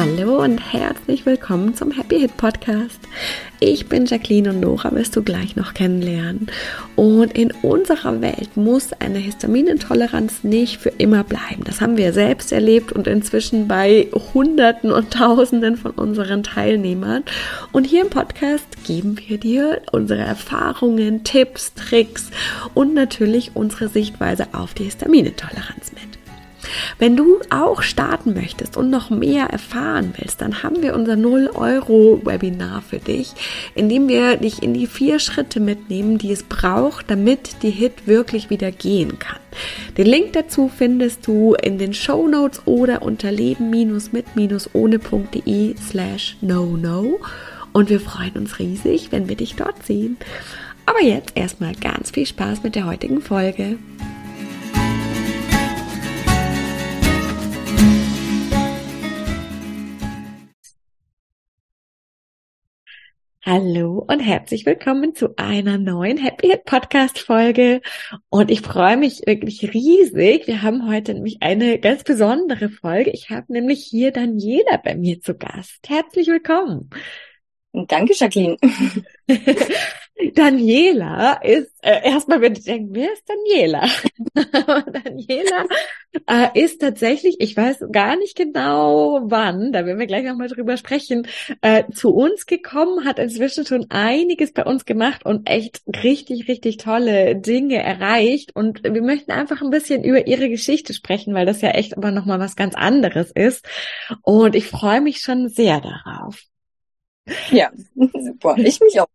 Hallo und herzlich willkommen zum Happy Hit Podcast. Ich bin Jacqueline und Nora wirst du gleich noch kennenlernen. Und in unserer Welt muss eine Histaminintoleranz nicht für immer bleiben. Das haben wir selbst erlebt und inzwischen bei Hunderten und Tausenden von unseren Teilnehmern. Und hier im Podcast geben wir dir unsere Erfahrungen, Tipps, Tricks und natürlich unsere Sichtweise auf die Histaminintoleranz mit. Wenn du auch starten möchtest und noch mehr erfahren willst, dann haben wir unser 0-Euro-Webinar für dich, in dem wir dich in die vier Schritte mitnehmen, die es braucht, damit die Hit wirklich wieder gehen kann. Den Link dazu findest du in den Show Notes oder unter leben-mit-ohne.de slash no no. Und wir freuen uns riesig, wenn wir dich dort sehen. Aber jetzt erstmal ganz viel Spaß mit der heutigen Folge. Hallo und herzlich willkommen zu einer neuen Happy Hit Podcast Folge. Und ich freue mich wirklich riesig. Wir haben heute nämlich eine ganz besondere Folge. Ich habe nämlich hier Daniela bei mir zu Gast. Herzlich willkommen. Danke, Jacqueline. Daniela ist, äh, erstmal würde ich denken, wer ist Daniela? Daniela äh, ist tatsächlich, ich weiß gar nicht genau wann, da werden wir gleich nochmal drüber sprechen, äh, zu uns gekommen, hat inzwischen schon einiges bei uns gemacht und echt richtig, richtig tolle Dinge erreicht. Und wir möchten einfach ein bisschen über ihre Geschichte sprechen, weil das ja echt aber nochmal was ganz anderes ist. Und ich freue mich schon sehr darauf. Ja, super. Ich mich auch.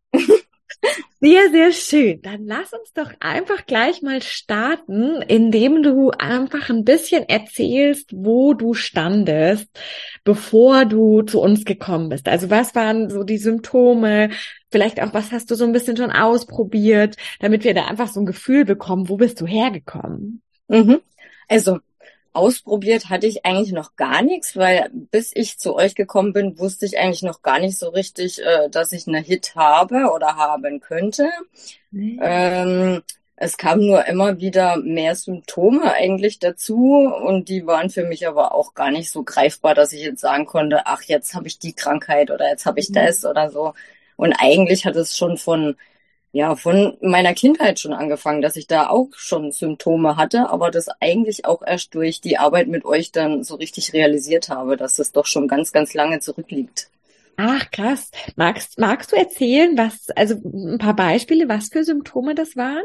Sehr, sehr schön. Dann lass uns doch einfach gleich mal starten, indem du einfach ein bisschen erzählst, wo du standest, bevor du zu uns gekommen bist. Also was waren so die Symptome? Vielleicht auch, was hast du so ein bisschen schon ausprobiert, damit wir da einfach so ein Gefühl bekommen, wo bist du hergekommen? Mhm. Also ausprobiert hatte ich eigentlich noch gar nichts, weil bis ich zu euch gekommen bin, wusste ich eigentlich noch gar nicht so richtig, äh, dass ich eine Hit habe oder haben könnte. Mhm. Ähm, es kamen nur immer wieder mehr Symptome eigentlich dazu und die waren für mich aber auch gar nicht so greifbar, dass ich jetzt sagen konnte, ach, jetzt habe ich die Krankheit oder jetzt habe ich mhm. das oder so. Und eigentlich hat es schon von ja, von meiner Kindheit schon angefangen, dass ich da auch schon Symptome hatte, aber das eigentlich auch erst durch die Arbeit mit euch dann so richtig realisiert habe, dass es doch schon ganz, ganz lange zurückliegt. Ach, krass. Magst, magst du erzählen, was, also ein paar Beispiele, was für Symptome das waren?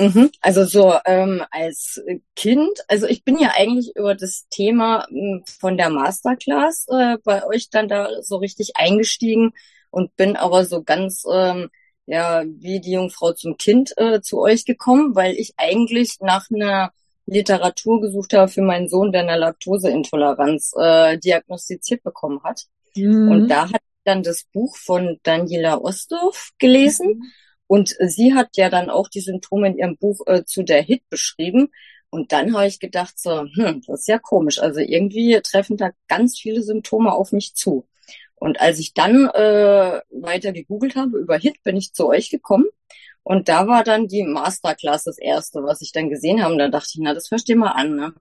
Mhm. Also so ähm, als Kind, also ich bin ja eigentlich über das Thema hm, von der Masterclass äh, bei euch dann da so richtig eingestiegen und bin aber so ganz ähm, ja wie die Jungfrau zum Kind äh, zu euch gekommen, weil ich eigentlich nach einer Literatur gesucht habe für meinen Sohn, der eine Laktoseintoleranz äh, diagnostiziert bekommen hat. Mhm. Und da hat dann das Buch von Daniela Ostdorf gelesen. Mhm. Und sie hat ja dann auch die Symptome in ihrem Buch äh, zu der HIT beschrieben. Und dann habe ich gedacht so, hm, das ist ja komisch. Also irgendwie treffen da ganz viele Symptome auf mich zu. Und als ich dann äh, weiter gegoogelt habe über HIT, bin ich zu euch gekommen. Und da war dann die Masterclass das erste, was ich dann gesehen habe. Und da dachte ich, na, das verstehe mal an. Ne?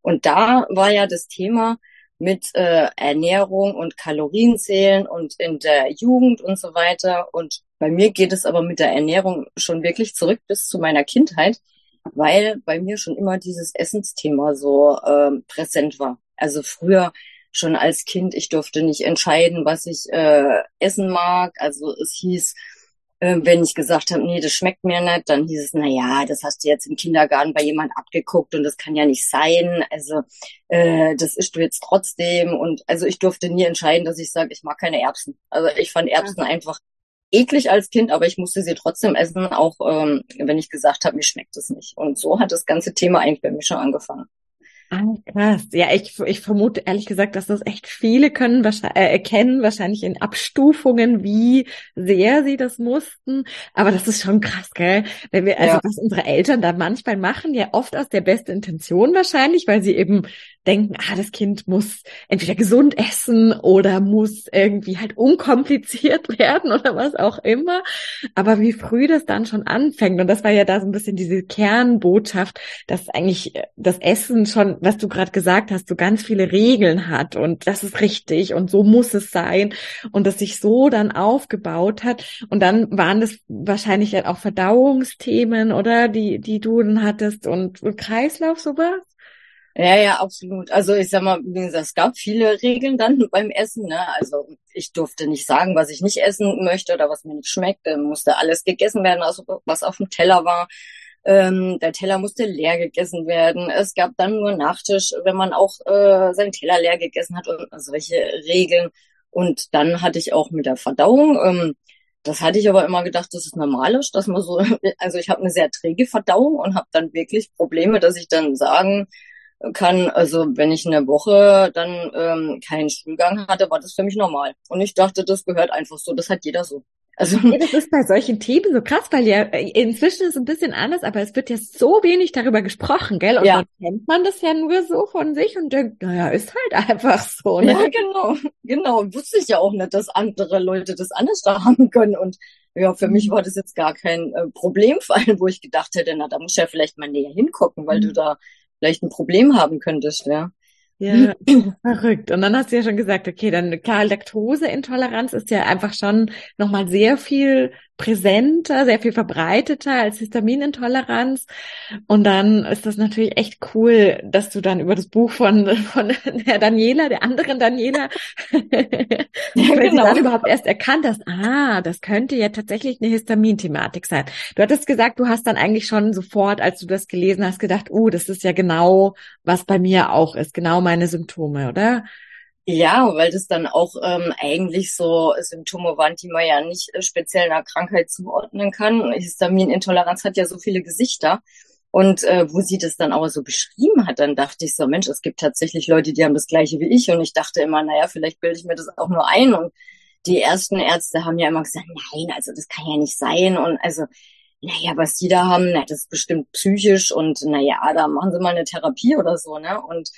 Und da war ja das Thema mit äh, Ernährung und Kalorienzählen und in der Jugend und so weiter. Und bei mir geht es aber mit der Ernährung schon wirklich zurück bis zu meiner Kindheit, weil bei mir schon immer dieses Essensthema so äh, präsent war. Also früher schon als Kind, ich durfte nicht entscheiden, was ich äh, essen mag. Also es hieß, äh, wenn ich gesagt habe, nee, das schmeckt mir nicht, dann hieß es, na ja, das hast du jetzt im Kindergarten bei jemand abgeguckt und das kann ja nicht sein. Also äh, das isst du jetzt trotzdem. Und also ich durfte nie entscheiden, dass ich sage, ich mag keine Erbsen. Also ich fand Erbsen ja. einfach eklig als Kind, aber ich musste sie trotzdem essen, auch ähm, wenn ich gesagt habe, mir schmeckt es nicht. Und so hat das ganze Thema eigentlich bei mir schon angefangen. Ah, krass. Ja, ich, ich vermute ehrlich gesagt, dass das echt viele können wahrscheinlich, äh, erkennen, wahrscheinlich in Abstufungen, wie sehr sie das mussten. Aber das ist schon krass, gell? Wenn wir, also ja. was unsere Eltern da manchmal machen, ja oft aus der besten Intention wahrscheinlich, weil sie eben denken, ah, das Kind muss entweder gesund essen oder muss irgendwie halt unkompliziert werden oder was auch immer. Aber wie früh das dann schon anfängt, und das war ja da so ein bisschen diese Kernbotschaft, dass eigentlich das Essen schon schon, was du gerade gesagt hast, so ganz viele Regeln hat und das ist richtig und so muss es sein und das sich so dann aufgebaut hat und dann waren das wahrscheinlich dann auch Verdauungsthemen oder die die du dann hattest und, und Kreislauf sowas. Ja, ja, absolut. Also ich sag mal, wie gesagt, es gab viele Regeln dann beim Essen. Ne? Also ich durfte nicht sagen, was ich nicht essen möchte oder was mir nicht schmeckt. Dann musste alles gegessen werden, also was auf dem Teller war. Ähm, der Teller musste leer gegessen werden. Es gab dann nur Nachtisch, wenn man auch äh, seinen Teller leer gegessen hat und solche Regeln. Und dann hatte ich auch mit der Verdauung, ähm, das hatte ich aber immer gedacht, das ist normalisch, dass man so, also ich habe eine sehr träge Verdauung und habe dann wirklich Probleme, dass ich dann sagen kann, also wenn ich eine Woche dann ähm, keinen Stuhlgang hatte, war das für mich normal. Und ich dachte, das gehört einfach so, das hat jeder so. Also ja, das ist bei solchen Themen so krass, weil ja äh, inzwischen ist es ein bisschen anders, aber es wird ja so wenig darüber gesprochen, gell? Und ja. dann kennt man das ja nur so von sich und denkt, naja, ist halt einfach so. Ne? Ja, genau, genau. Wusste ich ja auch nicht, dass andere Leute das anders da haben können. Und ja, für mich mhm. war das jetzt gar kein äh, Problemfall, wo ich gedacht hätte, na, da muss ich ja vielleicht mal näher hingucken, weil mhm. du da vielleicht ein Problem haben könntest, ja. Ja, verrückt. Und dann hast du ja schon gesagt, okay, dann klar, Laktoseintoleranz ist ja einfach schon nochmal sehr viel präsenter, sehr viel verbreiteter als Histaminintoleranz. Und dann ist das natürlich echt cool, dass du dann über das Buch von, von der Daniela, der anderen Daniela, ja, genau. dann überhaupt erst erkannt hast, ah, das könnte ja tatsächlich eine Histamin-Thematik sein. Du hattest gesagt, du hast dann eigentlich schon sofort, als du das gelesen hast, gedacht, oh, uh, das ist ja genau, was bei mir auch ist, genau meine Symptome, oder? Ja, weil das dann auch ähm, eigentlich so Symptome waren, die man ja nicht äh, speziell einer Krankheit zuordnen kann. Histaminintoleranz hat ja so viele Gesichter. Und äh, wo sie das dann auch so beschrieben hat, dann dachte ich so, Mensch, es gibt tatsächlich Leute, die haben das gleiche wie ich. Und ich dachte immer, naja, vielleicht bilde ich mir das auch nur ein. Und die ersten Ärzte haben ja immer gesagt, nein, also das kann ja nicht sein. Und also, naja, was die da haben, na, das ist bestimmt psychisch und naja, da machen sie mal eine Therapie oder so, ne? Und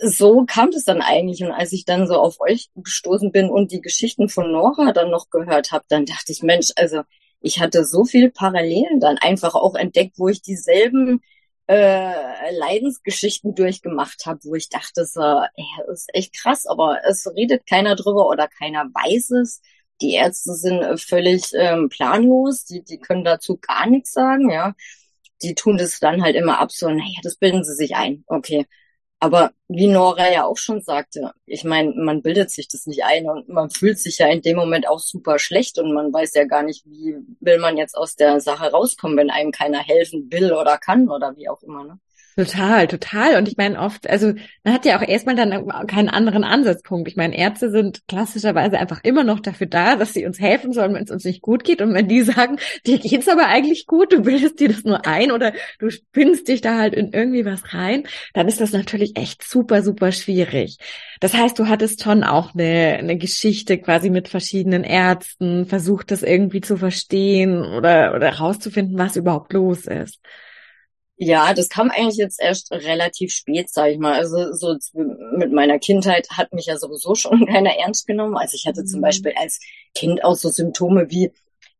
so kam es dann eigentlich. Und als ich dann so auf euch gestoßen bin und die Geschichten von Nora dann noch gehört habe, dann dachte ich, Mensch, also ich hatte so viele Parallelen dann einfach auch entdeckt, wo ich dieselben äh, Leidensgeschichten durchgemacht habe, wo ich dachte, so, ey, das ist echt krass, aber es redet keiner drüber oder keiner weiß es. Die Ärzte sind äh, völlig ähm, planlos, die, die können dazu gar nichts sagen, ja. Die tun das dann halt immer ab, so, naja, das bilden sie sich ein. Okay, aber wie Nora ja auch schon sagte, ich meine, man bildet sich das nicht ein und man fühlt sich ja in dem Moment auch super schlecht und man weiß ja gar nicht, wie will man jetzt aus der Sache rauskommen, wenn einem keiner helfen will oder kann oder wie auch immer. Ne? Total, total. Und ich meine oft, also man hat ja auch erstmal dann keinen anderen Ansatzpunkt. Ich meine, Ärzte sind klassischerweise einfach immer noch dafür da, dass sie uns helfen sollen, wenn es uns nicht gut geht. Und wenn die sagen, dir geht's aber eigentlich gut, du bildest dir das nur ein oder du spinnst dich da halt in irgendwie was rein, dann ist das natürlich echt super, super schwierig. Das heißt, du hattest schon auch eine, eine Geschichte quasi mit verschiedenen Ärzten, versucht das irgendwie zu verstehen oder, oder herauszufinden, was überhaupt los ist. Ja, das kam eigentlich jetzt erst relativ spät, sag ich mal. Also so mit meiner Kindheit hat mich ja sowieso schon keiner ernst genommen. Also ich hatte mhm. zum Beispiel als Kind auch so Symptome wie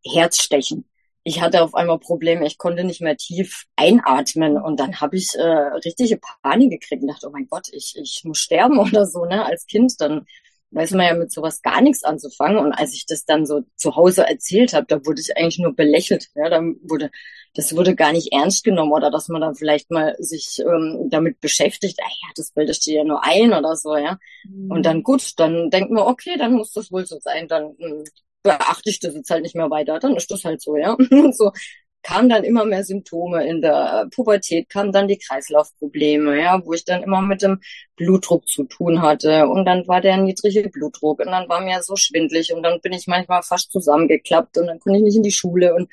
Herzstechen. Ich hatte auf einmal Probleme, ich konnte nicht mehr tief einatmen und dann habe ich äh, richtige Panik gekriegt und dachte, oh mein Gott, ich, ich muss sterben oder so, ne? Als Kind dann weiß man ja mit sowas gar nichts anzufangen. Und als ich das dann so zu Hause erzählt habe, da wurde ich eigentlich nur belächelt. Ja, dann wurde, das wurde gar nicht ernst genommen oder dass man dann vielleicht mal sich ähm, damit beschäftigt, ah ja, das bildest du ja nur ein oder so, ja. Mhm. Und dann gut, dann denkt man, okay, dann muss das wohl so sein, dann mh, hm, beachte ich das jetzt halt nicht mehr weiter, dann ist das halt so, ja. Und so kamen dann immer mehr Symptome in der Pubertät, kamen dann die Kreislaufprobleme, ja, wo ich dann immer mit dem Blutdruck zu tun hatte und dann war der niedrige Blutdruck und dann war mir so schwindlig und dann bin ich manchmal fast zusammengeklappt und dann konnte ich nicht in die Schule und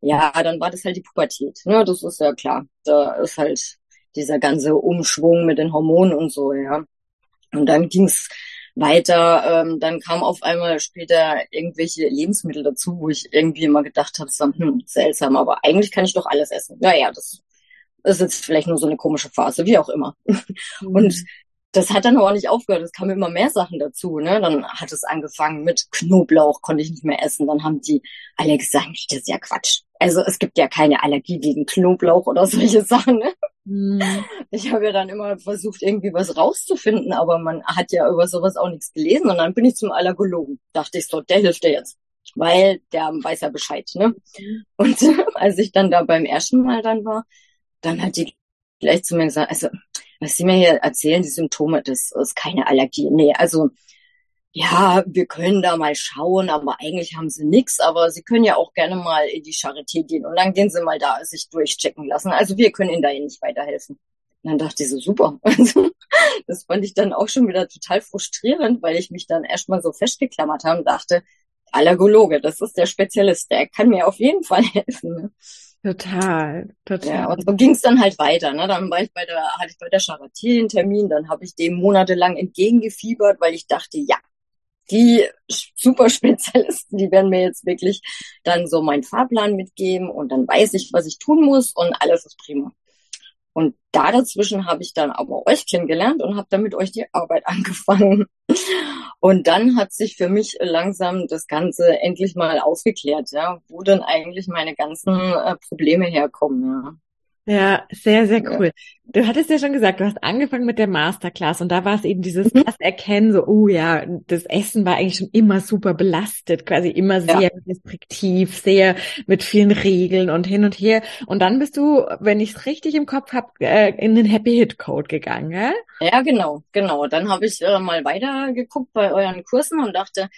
ja, dann war das halt die Pubertät, ne, das ist ja klar, da ist halt dieser ganze Umschwung mit den Hormonen und so, ja. Und dann ging's weiter. Ähm, dann kam auf einmal später irgendwelche Lebensmittel dazu, wo ich irgendwie immer gedacht habe, so, hm, seltsam, aber eigentlich kann ich doch alles essen. Naja, das ist jetzt vielleicht nur so eine komische Phase, wie auch immer. Mhm. Und das hat dann aber nicht aufgehört. Es kamen immer mehr Sachen dazu. Ne? Dann hat es angefangen mit Knoblauch, konnte ich nicht mehr essen. Dann haben die alle gesagt, das ist ja Quatsch. Also es gibt ja keine Allergie gegen Knoblauch oder solche Sachen. Ne? Mhm. ich habe ja dann immer versucht, irgendwie was rauszufinden, aber man hat ja über sowas auch nichts gelesen. Und dann bin ich zum Allergologen. Dachte ich so, der hilft dir jetzt. Weil der weiß ja Bescheid, ne? Und als ich dann da beim ersten Mal dann war, dann hat die gleich zu mir gesagt, also, was Sie mir hier erzählen, die Symptome, das ist keine Allergie. Nee, also ja, wir können da mal schauen, aber eigentlich haben sie nichts, aber sie können ja auch gerne mal in die Charité gehen und dann gehen sie mal da sich durchchecken lassen. Also wir können ihnen da eh nicht weiterhelfen. Und dann dachte ich so, super. Also, das fand ich dann auch schon wieder total frustrierend, weil ich mich dann erstmal so festgeklammert habe und dachte, Allergologe, das ist der Spezialist, der kann mir auf jeden Fall helfen. Ne? Total, total. Ja, und so ging es dann halt weiter. Ne? Dann war ich bei der, hatte ich bei der Charité einen Termin, dann habe ich dem monatelang entgegengefiebert, weil ich dachte, ja, die Superspezialisten, die werden mir jetzt wirklich dann so meinen Fahrplan mitgeben und dann weiß ich, was ich tun muss und alles ist prima. Und da dazwischen habe ich dann aber euch kennengelernt und habe dann mit euch die Arbeit angefangen. Und dann hat sich für mich langsam das Ganze endlich mal aufgeklärt, ja, wo denn eigentlich meine ganzen äh, Probleme herkommen. Ja. Ja, sehr, sehr cool. Du hattest ja schon gesagt, du hast angefangen mit der Masterclass und da war es eben dieses mhm. Erkennen, so, oh ja, das Essen war eigentlich schon immer super belastet, quasi immer sehr ja. restriktiv, sehr mit vielen Regeln und hin und her. Und dann bist du, wenn ich es richtig im Kopf habe, äh, in den Happy Hit Code gegangen, gell? Ja, genau, genau. Dann habe ich äh, mal weiter geguckt bei euren Kursen und dachte,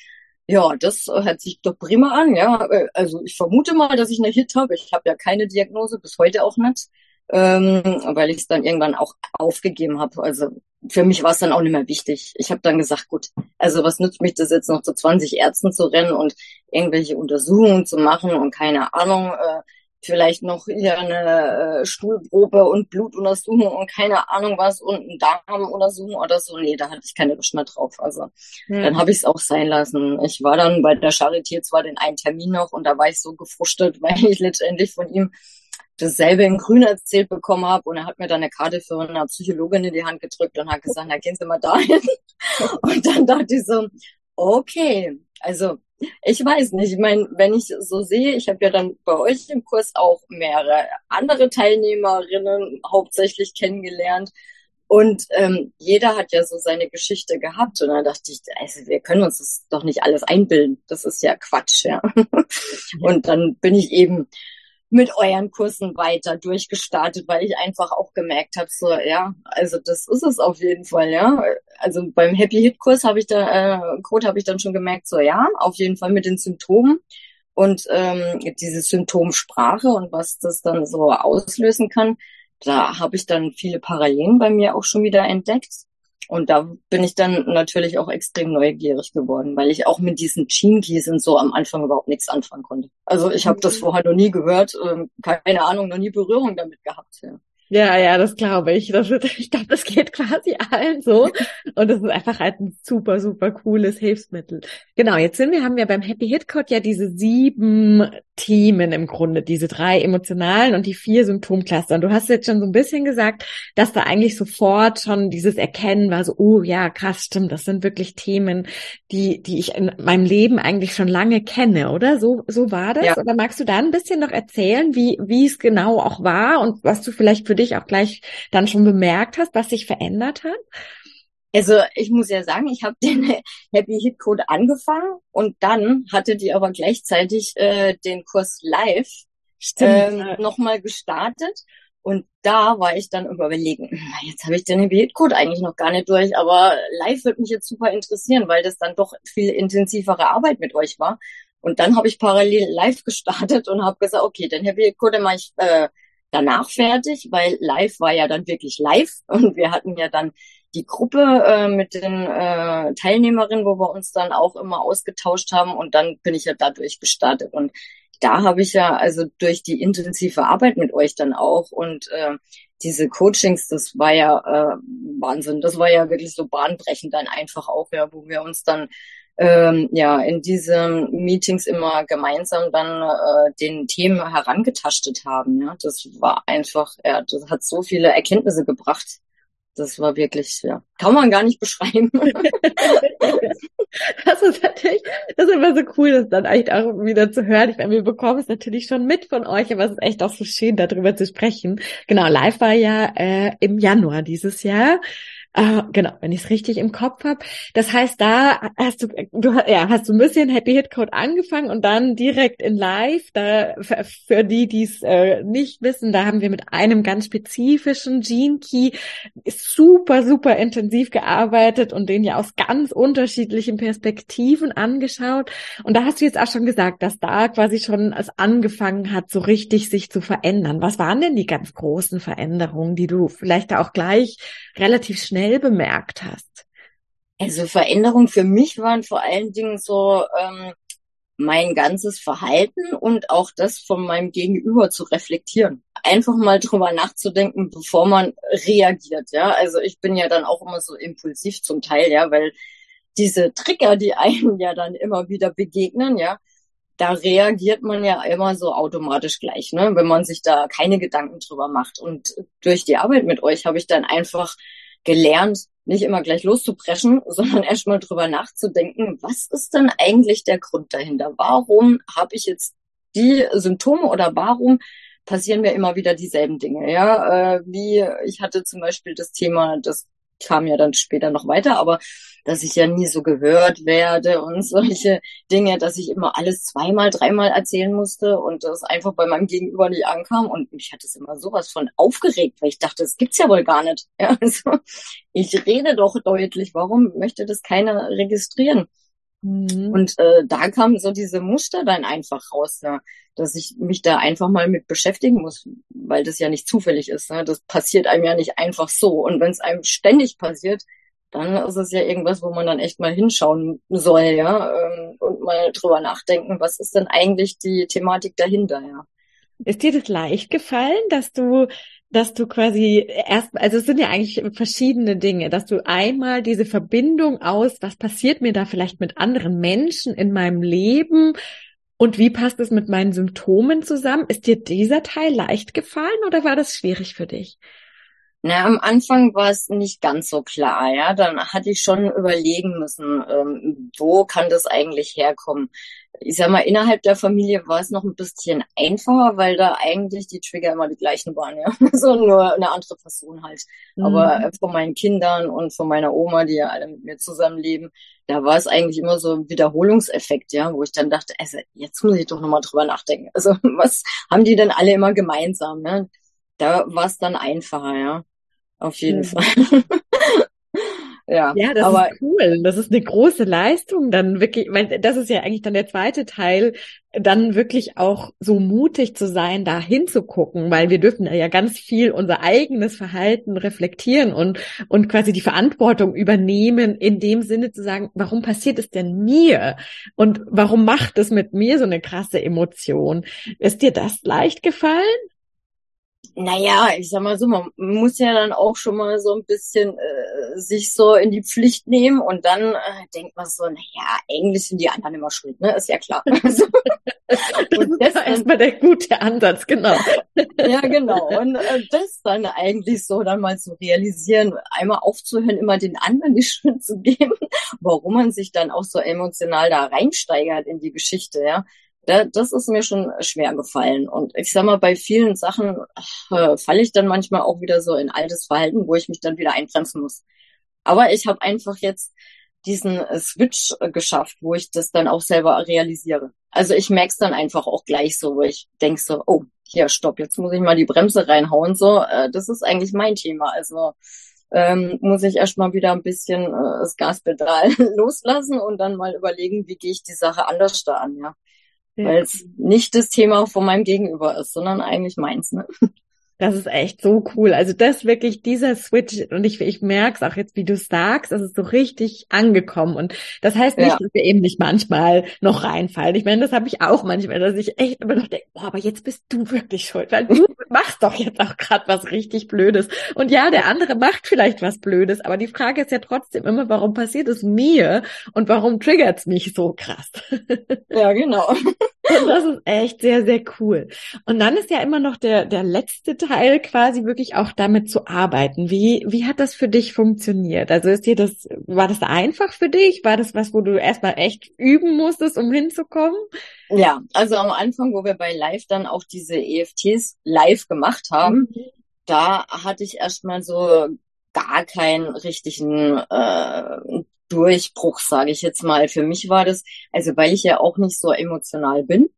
ja, das hört sich doch prima an, ja. Äh, also ich vermute mal, dass ich eine Hit habe. Ich habe ja keine Diagnose, bis heute auch nicht ähm, weil ich es dann irgendwann auch aufgegeben habe. Also für mich war es dann auch nicht mehr wichtig. Ich habe dann gesagt, gut, also was nützt mich das jetzt noch zu 20 Ärzten zu rennen und irgendwelche Untersuchungen zu machen und keine Ahnung, äh, vielleicht noch hier eine äh, Stuhlprobe und Blutuntersuchung und keine Ahnung was und ein Darmuntersuchung oder so. Nee, da hatte ich keine Lust mehr drauf. Also hm. dann habe ich es auch sein lassen. Ich war dann bei der Charité zwar den einen Termin noch und da war ich so gefrustet, weil ich letztendlich von ihm dasselbe in Grün erzählt bekommen habe und er hat mir dann eine Karte für eine Psychologin in die Hand gedrückt und hat gesagt, na gehen Sie mal dahin. Und dann dachte ich so, okay, also ich weiß nicht, ich meine, wenn ich so sehe, ich habe ja dann bei euch im Kurs auch mehrere andere Teilnehmerinnen hauptsächlich kennengelernt. Und ähm, jeder hat ja so seine Geschichte gehabt. Und dann dachte ich, also wir können uns das doch nicht alles einbilden. Das ist ja Quatsch, ja. Und dann bin ich eben mit euren Kursen weiter durchgestartet, weil ich einfach auch gemerkt habe, so ja, also das ist es auf jeden Fall, ja. Also beim Happy Hit Kurs habe ich da äh, Code habe ich dann schon gemerkt, so ja, auf jeden Fall mit den Symptomen und ähm, diese Symptomsprache und was das dann so auslösen kann, da habe ich dann viele Parallelen bei mir auch schon wieder entdeckt. Und da bin ich dann natürlich auch extrem neugierig geworden, weil ich auch mit diesen Keys und so am Anfang überhaupt nichts anfangen konnte. Also ich habe das mhm. vorher noch nie gehört, ähm, keine Ahnung, noch nie Berührung damit gehabt. Ja. Ja, ja, das glaube ich. Das wird, ich glaube, das geht quasi allen so. Und das ist einfach halt ein super, super cooles Hilfsmittel. Genau, jetzt sind wir, haben wir beim Happy Hit Code ja diese sieben Themen im Grunde, diese drei emotionalen und die vier Symptomcluster. Und du hast jetzt schon so ein bisschen gesagt, dass da eigentlich sofort schon dieses Erkennen war, so, oh ja, krass, stimmt, das sind wirklich Themen, die, die ich in meinem Leben eigentlich schon lange kenne, oder? So, so war das? Ja. Oder magst du da ein bisschen noch erzählen, wie, wie es genau auch war und was du vielleicht für dich auch gleich dann schon bemerkt hast, was sich verändert hat? Also ich muss ja sagen, ich habe den Happy Hit Code angefangen und dann hatte die aber gleichzeitig äh, den Kurs live ähm, nochmal gestartet. Und da war ich dann überlegen, jetzt habe ich den Happy Hit Code eigentlich noch gar nicht durch, aber live wird mich jetzt super interessieren, weil das dann doch viel intensivere Arbeit mit euch war. Und dann habe ich parallel live gestartet und habe gesagt, okay, den Happy Hit Code mache ich äh, danach fertig, weil live war ja dann wirklich live. Und wir hatten ja dann die Gruppe äh, mit den äh, Teilnehmerinnen, wo wir uns dann auch immer ausgetauscht haben. Und dann bin ich ja dadurch gestartet. Und da habe ich ja also durch die intensive Arbeit mit euch dann auch und äh, diese Coachings, das war ja äh, Wahnsinn, das war ja wirklich so bahnbrechend dann einfach auch, ja, wo wir uns dann ähm, ja in diesen Meetings immer gemeinsam dann äh, den Themen herangetastet haben. Ja, das war einfach, ja, das hat so viele Erkenntnisse gebracht. Das war wirklich, ja, kann man gar nicht beschreiben. das ist natürlich, das ist immer so cool, das dann eigentlich auch wieder zu hören. Ich meine, wir bekommen es natürlich schon mit von euch, aber es ist echt auch so schön, darüber zu sprechen. Genau, live war ja äh, im Januar dieses Jahr. Äh, genau, wenn ich es richtig im Kopf habe. Das heißt, da hast du, du ja, hast du ein bisschen Happy Hit Code angefangen und dann direkt in Live. Da für, für die, die es äh, nicht wissen, da haben wir mit einem ganz spezifischen Gene Key super, super intensiv gearbeitet und den ja aus ganz unterschiedlichen Perspektiven angeschaut. Und da hast du jetzt auch schon gesagt, dass da quasi schon es angefangen hat, so richtig sich zu verändern. Was waren denn die ganz großen Veränderungen, die du vielleicht auch gleich relativ schnell schnell bemerkt hast? Also Veränderungen für mich waren vor allen Dingen so ähm, mein ganzes Verhalten und auch das von meinem Gegenüber zu reflektieren. Einfach mal drüber nachzudenken, bevor man reagiert. Ja, also ich bin ja dann auch immer so impulsiv zum Teil, ja, weil diese Trigger, die einem ja dann immer wieder begegnen, ja, da reagiert man ja immer so automatisch gleich, ne, wenn man sich da keine Gedanken drüber macht. Und durch die Arbeit mit euch habe ich dann einfach gelernt, nicht immer gleich loszupreschen, sondern erstmal drüber nachzudenken, was ist denn eigentlich der Grund dahinter? Warum habe ich jetzt die Symptome oder warum passieren mir immer wieder dieselben Dinge? Ja, äh, wie ich hatte zum Beispiel das Thema, das kam ja dann später noch weiter, aber dass ich ja nie so gehört werde und solche Dinge, dass ich immer alles zweimal, dreimal erzählen musste und das einfach bei meinem Gegenüber nicht ankam und mich hat es immer sowas von aufgeregt, weil ich dachte, das gibt's ja wohl gar nicht. Ja, also ich rede doch deutlich, warum möchte das keiner registrieren? Mhm. Und äh, da kamen so diese Muster dann einfach raus, ne? dass ich mich da einfach mal mit beschäftigen muss, weil das ja nicht zufällig ist. Ne? Das passiert einem ja nicht einfach so. Und wenn es einem ständig passiert, dann ist es ja irgendwas, wo man dann echt mal hinschauen soll, ja, ähm, und mal drüber nachdenken, was ist denn eigentlich die Thematik dahinter, ja. Ist dir das leicht gefallen, dass du dass du quasi erst, also es sind ja eigentlich verschiedene Dinge, dass du einmal diese Verbindung aus, was passiert mir da vielleicht mit anderen Menschen in meinem Leben und wie passt es mit meinen Symptomen zusammen? Ist dir dieser Teil leicht gefallen oder war das schwierig für dich? Na, am Anfang war es nicht ganz so klar, ja. Dann hatte ich schon überlegen müssen, ähm, wo kann das eigentlich herkommen. Ich sag mal, innerhalb der Familie war es noch ein bisschen einfacher, weil da eigentlich die Trigger immer die gleichen waren, ja. so nur eine andere Person halt. Mhm. Aber äh, von meinen Kindern und von meiner Oma, die ja alle mit mir zusammenleben, da war es eigentlich immer so ein Wiederholungseffekt, ja, wo ich dann dachte, also jetzt muss ich doch nochmal drüber nachdenken. Also was haben die denn alle immer gemeinsam, ne? Da war es dann einfacher, ja. Auf jeden mhm. Fall. ja, ja, das aber, ist cool. Das ist eine große Leistung, dann wirklich, weil das ist ja eigentlich dann der zweite Teil, dann wirklich auch so mutig zu sein, da hinzugucken, weil wir dürfen ja ganz viel unser eigenes Verhalten reflektieren und, und quasi die Verantwortung übernehmen, in dem Sinne zu sagen, warum passiert es denn mir? Und warum macht es mit mir so eine krasse Emotion? Ist dir das leicht gefallen? Naja, ich sag mal so, man muss ja dann auch schon mal so ein bisschen äh, sich so in die Pflicht nehmen und dann äh, denkt man so, naja, eigentlich sind die anderen immer schuld, ne? Ist ja klar. Also, und das ist erstmal der gute Ansatz, genau. ja, genau. Und äh, das dann eigentlich so dann mal zu realisieren, einmal aufzuhören, immer den anderen die Schuld zu geben, warum man sich dann auch so emotional da reinsteigert in die Geschichte, ja da, das ist mir schon schwer gefallen. Und ich sag mal, bei vielen Sachen äh, falle ich dann manchmal auch wieder so in altes Verhalten, wo ich mich dann wieder einbremsen muss. Aber ich habe einfach jetzt diesen äh, Switch äh, geschafft, wo ich das dann auch selber realisiere. Also ich merk's dann einfach auch gleich so, wo ich denk so, oh, hier, stopp, jetzt muss ich mal die Bremse reinhauen. So, äh, das ist eigentlich mein Thema. Also ähm, muss ich erstmal wieder ein bisschen äh, das Gaspedal loslassen und dann mal überlegen, wie gehe ich die Sache anders da an, ja ja. weil es nicht das Thema von meinem Gegenüber ist, sondern eigentlich meins. Ne? Das ist echt so cool. Also das wirklich dieser Switch und ich, ich merke es auch jetzt, wie du sagst, das ist so richtig angekommen. Und das heißt nicht, ja. dass wir eben nicht manchmal noch reinfallen. Ich meine, das habe ich auch manchmal, dass ich echt immer noch denke, boah, aber jetzt bist du wirklich schuld, weil du machst doch jetzt auch gerade was richtig Blödes. Und ja, der andere macht vielleicht was Blödes, aber die Frage ist ja trotzdem immer, warum passiert es mir und warum triggert es mich so krass? Ja, genau. Und das ist echt sehr, sehr cool. Und dann ist ja immer noch der, der letzte Teil quasi wirklich auch damit zu arbeiten. Wie, wie hat das für dich funktioniert? Also ist dir das, war das einfach für dich? War das was, wo du erstmal echt üben musstest, um hinzukommen? Ja, also am Anfang, wo wir bei Live dann auch diese EFTs live gemacht haben, mhm. da hatte ich erstmal so gar keinen richtigen äh, Durchbruch, sage ich jetzt mal. Für mich war das, also weil ich ja auch nicht so emotional bin,